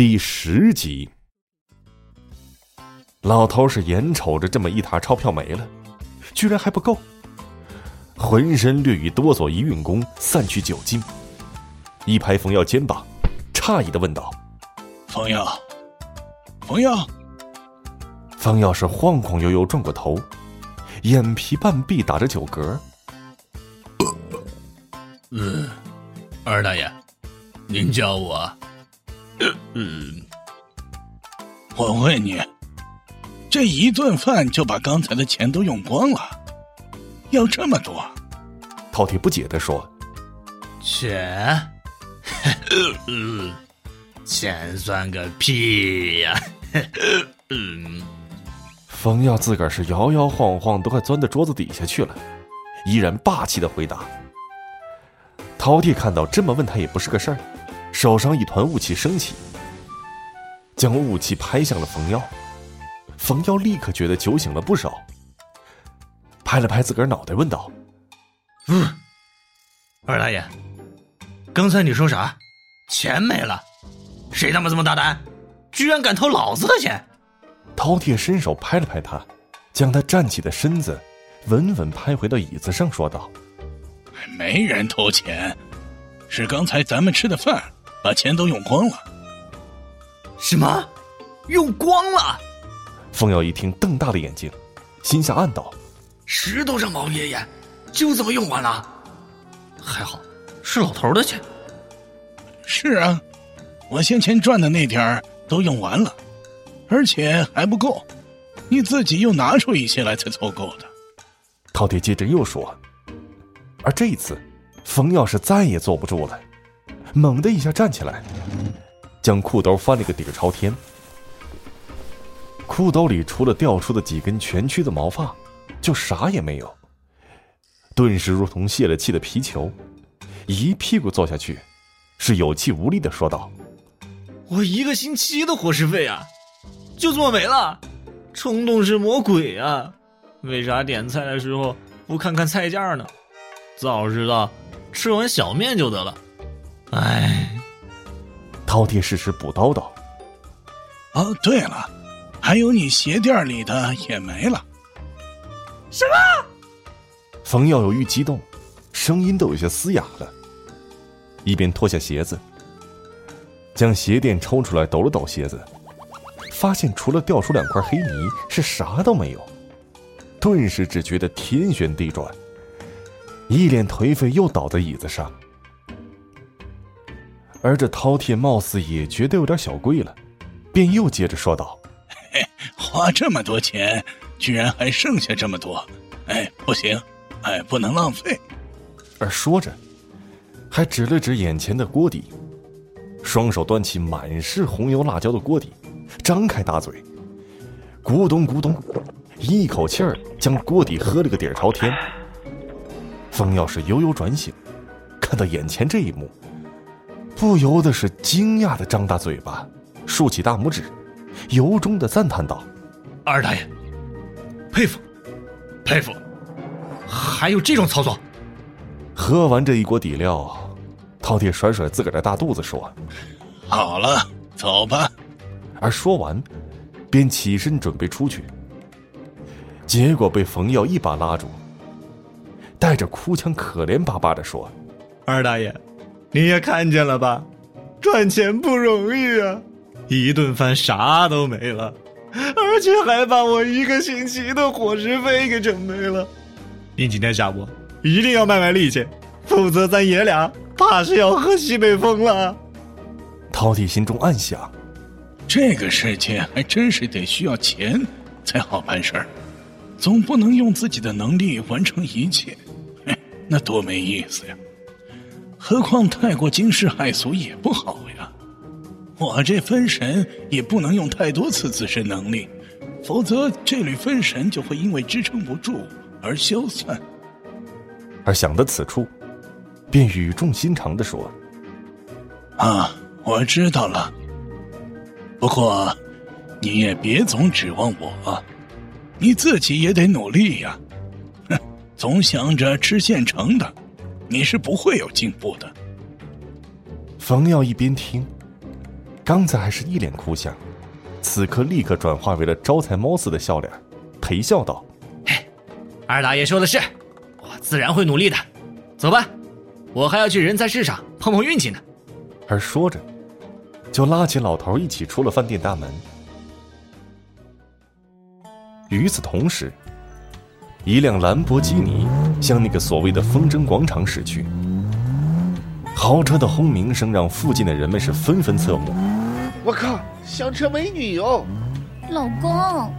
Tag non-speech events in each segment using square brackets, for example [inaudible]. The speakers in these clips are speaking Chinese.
第十集，老头是眼瞅着这么一沓钞票没了，居然还不够，浑身略一哆嗦，一运功，散去酒精，一拍冯耀肩膀，诧异的问道：“冯耀，冯耀。”冯耀是晃晃悠悠转过头，眼皮半闭，打着酒嗝。嗯，二大爷，您叫我。[coughs] 嗯，我问你，这一顿饭就把刚才的钱都用光了，要这么多？饕餮不解的说：“钱，[laughs] 钱算个屁呀！”嗯，[laughs] 冯耀自个儿是摇摇晃晃，都快钻到桌子底下去了，依然霸气的回答。饕餮看到这么问他也不是个事儿。手上一团雾气升起，将雾气拍向了冯耀。冯耀立刻觉得酒醒了不少，拍了拍自个儿脑袋，问道：“嗯，二大爷，刚才你说啥？钱没了？谁他妈这么大胆，居然敢偷老子的钱？”饕餮伸手拍了拍他，将他站起的身子稳稳拍回到椅子上，说道：“没人偷钱，是刚才咱们吃的饭。”把钱都用光了，什么？用光了？冯耀一听，瞪大了眼睛，心下暗道：“石头上毛爷爷，就这么用完了？还好是老头的钱。”是啊，我先前赚的那点儿都用完了，而且还不够，你自己又拿出一些来才凑够的。饕餮接着又说：“而这一次，冯耀是再也坐不住了。”猛的一下站起来，将裤兜翻了个底朝天。裤兜里除了掉出的几根蜷曲的毛发，就啥也没有。顿时如同泄了气的皮球，一屁股坐下去，是有气无力的说道：“我一个星期的伙食费啊，就这么没了！冲动是魔鬼啊！为啥点菜的时候不看看菜价呢？早知道吃碗小面就得了。”哎，饕餮适时补叨道：“哦，对了，还有你鞋垫里的也没了。”什么？冯耀有愈激动，声音都有些嘶哑了。一边脱下鞋子，将鞋垫抽出来抖了抖鞋子，发现除了掉出两块黑泥，是啥都没有。顿时只觉得天旋地转，一脸颓废，又倒在椅子上。而这饕餮貌似也觉得有点小贵了，便又接着说道：“嘿花这么多钱，居然还剩下这么多，哎，不行，哎，不能浪费。”而说着，还指了指眼前的锅底，双手端起满是红油辣椒的锅底，张开大嘴，咕咚咕咚，一口气儿将锅底喝了个底儿朝天。风耀是悠悠转醒，看到眼前这一幕。不由得是惊讶的张大嘴巴，竖起大拇指，由衷的赞叹道：“二大爷，佩服，佩服，还有这种操作！”喝完这一锅底料，饕餮甩甩自个儿的大肚子说：“好了，走吧。”而说完，便起身准备出去，结果被冯耀一把拉住，带着哭腔，可怜巴巴的说：“二大爷。”你也看见了吧，赚钱不容易啊！一顿饭啥都没了，而且还把我一个星期的伙食费给整没了。你今天下午一定要卖卖力气，否则咱爷俩怕是要喝西北风了。饕餮心中暗想：这个世界还真是得需要钱才好办事儿，总不能用自己的能力完成一切，那多没意思呀！何况太过惊世骇俗也不好呀，我这分神也不能用太多次自身能力，否则这缕分神就会因为支撑不住而消散。而想到此处，便语重心长的说：“啊，我知道了。不过，你也别总指望我，你自己也得努力呀。哼，总想着吃现成的。”你是不会有进步的。冯耀一边听，刚才还是一脸哭相，此刻立刻转化为了招财猫似的笑脸，陪笑道：“嘿，二大爷说的是，我自然会努力的。走吧，我还要去人才市场碰碰运气呢。”而说着，就拉起老头一起出了饭店大门。与此同时，一辆兰博基尼向那个所谓的风筝广场驶去。豪车的轰鸣声让附近的人们是纷纷侧目。我靠，香车美女哟！老公，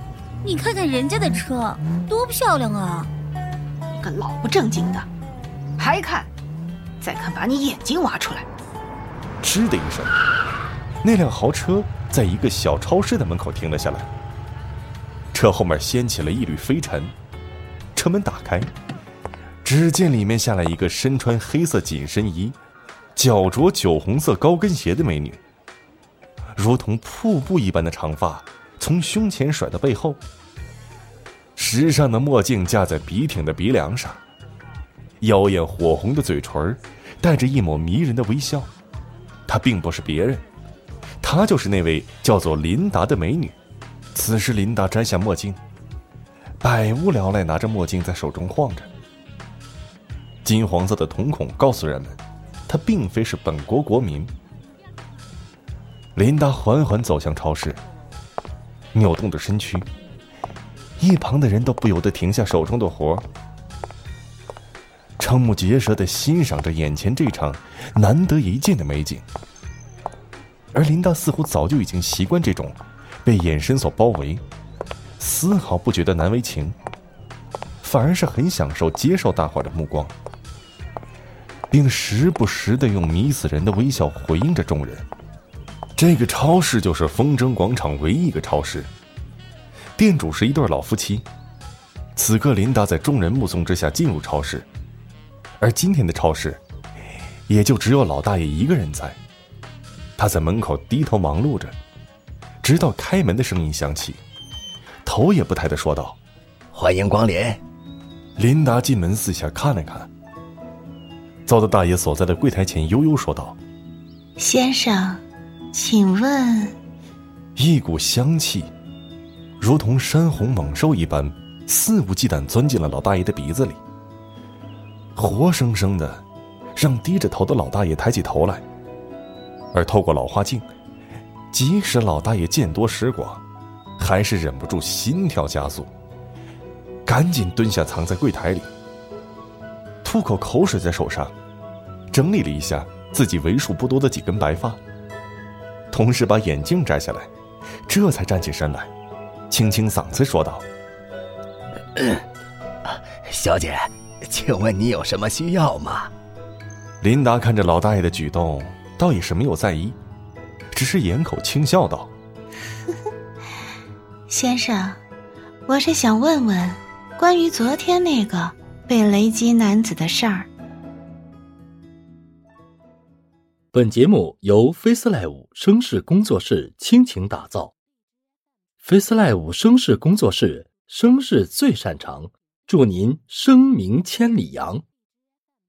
你看看人家的车多漂亮啊！你个老不正经的，还看？再看把你眼睛挖出来！嗤的一声，那辆豪车在一个小超市的门口停了下来。车后面掀起了一缕飞尘，车门打开，只见里面下来一个身穿黑色紧身衣。脚着酒红色高跟鞋的美女，如同瀑布一般的长发从胸前甩到背后，时尚的墨镜架在笔挺的鼻梁上，妖艳火红的嘴唇带着一抹迷人的微笑。她并不是别人，她就是那位叫做琳达的美女。此时，琳达摘下墨镜，百无聊赖拿着墨镜在手中晃着，金黄色的瞳孔告诉人们。他并非是本国国民。琳达缓缓走向超市，扭动着身躯，一旁的人都不由得停下手中的活瞠目结舌的欣赏着眼前这场难得一见的美景。而琳达似乎早就已经习惯这种被眼神所包围，丝毫不觉得难为情，反而是很享受接受大伙的目光。并时不时的用迷死人的微笑回应着众人。这个超市就是风筝广场唯一一个超市，店主是一对老夫妻。此刻，琳达在众人目送之下进入超市，而今天的超市，也就只有老大爷一个人在。他在门口低头忙碌着，直到开门的声音响起，头也不抬的说道：“欢迎光临。”琳达进门四下看了看。遭到大爷所在的柜台前，悠悠说道：“先生，请问。”一股香气，如同山洪猛兽一般，肆无忌惮钻进了老大爷的鼻子里，活生生的让低着头的老大爷抬起头来。而透过老花镜，即使老大爷见多识广，还是忍不住心跳加速，赶紧蹲下藏在柜台里，吐口口水在手上。整理了一下自己为数不多的几根白发，同时把眼镜摘下来，这才站起身来，清清嗓子说道：[clears throat] “小姐，请问你有什么需要吗？”琳达看着老大爷的举动，倒也是没有在意，只是掩口轻笑道：“ [laughs] 先生，我是想问问关于昨天那个被雷击男子的事儿。”本节目由 FaceLive 声势工作室倾情打造，FaceLive 声势工作室声势最擅长，祝您声名千里扬。